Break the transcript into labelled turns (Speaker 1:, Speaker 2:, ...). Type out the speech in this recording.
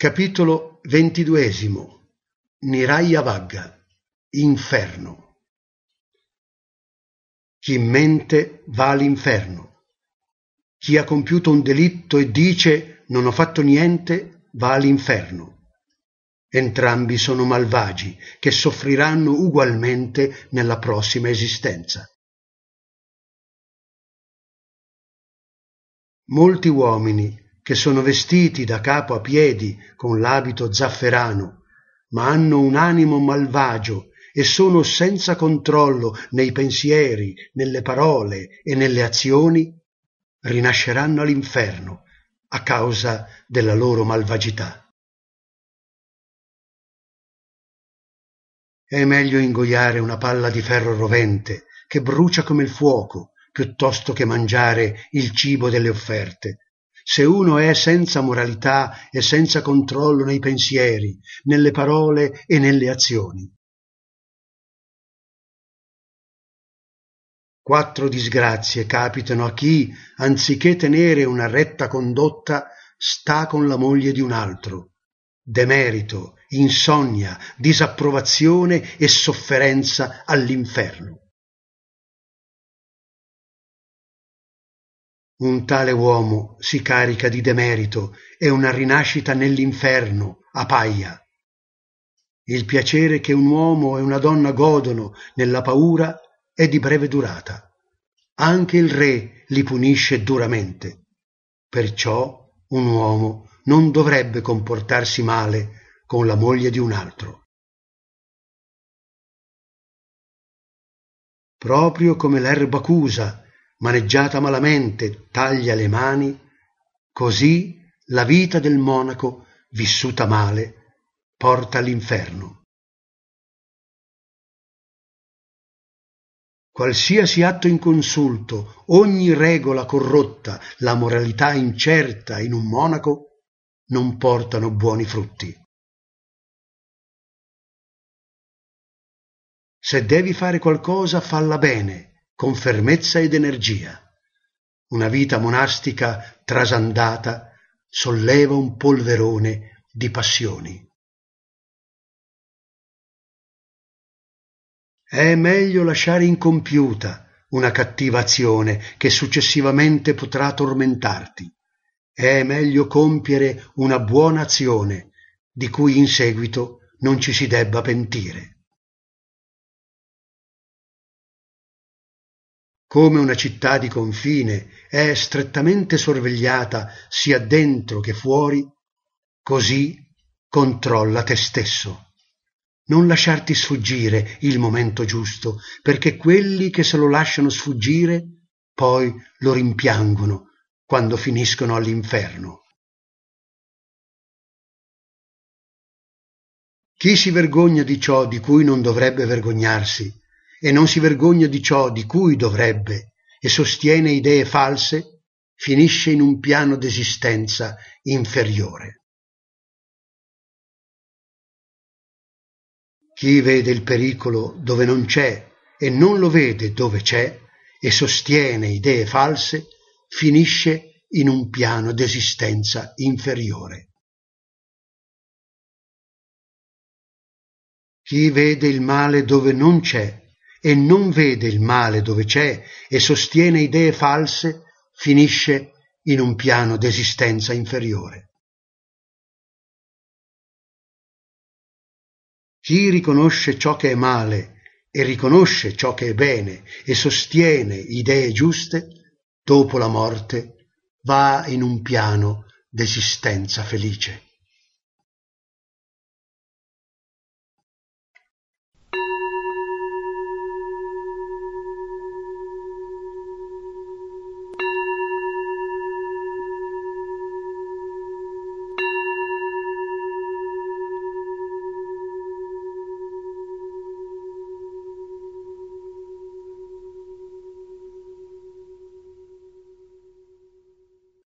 Speaker 1: Capitolo ventiduesimo Niraya Inferno Chi mente va all'inferno. Chi ha compiuto un delitto e dice non ho fatto niente va all'inferno. Entrambi sono malvagi che soffriranno ugualmente nella prossima esistenza. Molti uomini che sono vestiti da capo a piedi con l'abito zafferano, ma hanno un animo malvagio e sono senza controllo nei pensieri, nelle parole e nelle azioni, rinasceranno all'inferno a causa della loro malvagità. È meglio ingoiare una palla di ferro rovente che brucia come il fuoco, piuttosto che mangiare il cibo delle offerte se uno è senza moralità e senza controllo nei pensieri, nelle parole e nelle azioni. Quattro disgrazie capitano a chi, anziché tenere una retta condotta, sta con la moglie di un altro. Demerito, insonnia, disapprovazione e sofferenza all'inferno. Un tale uomo si carica di demerito e una rinascita nell'inferno appaia. Il piacere che un uomo e una donna godono nella paura è di breve durata. Anche il re li punisce duramente. Perciò un uomo non dovrebbe comportarsi male con la moglie di un altro. Proprio come l'erba cusa maneggiata malamente, taglia le mani, così la vita del monaco, vissuta male, porta all'inferno. Qualsiasi atto inconsulto, ogni regola corrotta, la moralità incerta in un monaco, non portano buoni frutti. Se devi fare qualcosa, falla bene, con fermezza ed energia. Una vita monastica trasandata solleva un polverone di passioni. È meglio lasciare incompiuta una cattiva azione che successivamente potrà tormentarti. È meglio compiere una buona azione di cui in seguito non ci si debba pentire. Come una città di confine è strettamente sorvegliata sia dentro che fuori, così controlla te stesso. Non lasciarti sfuggire il momento giusto, perché quelli che se lo lasciano sfuggire poi lo rimpiangono quando finiscono all'inferno. Chi si vergogna di ciò di cui non dovrebbe vergognarsi, e non si vergogna di ciò di cui dovrebbe e sostiene idee false, finisce in un piano d'esistenza inferiore. Chi vede il pericolo dove non c'è e non lo vede dove c'è e sostiene idee false, finisce in un piano d'esistenza inferiore. Chi vede il male dove non c'è e non vede il male dove c'è e sostiene idee false, finisce in un piano d'esistenza inferiore. Chi riconosce ciò che è male e riconosce ciò che è bene e sostiene idee giuste, dopo la morte va in un piano d'esistenza felice.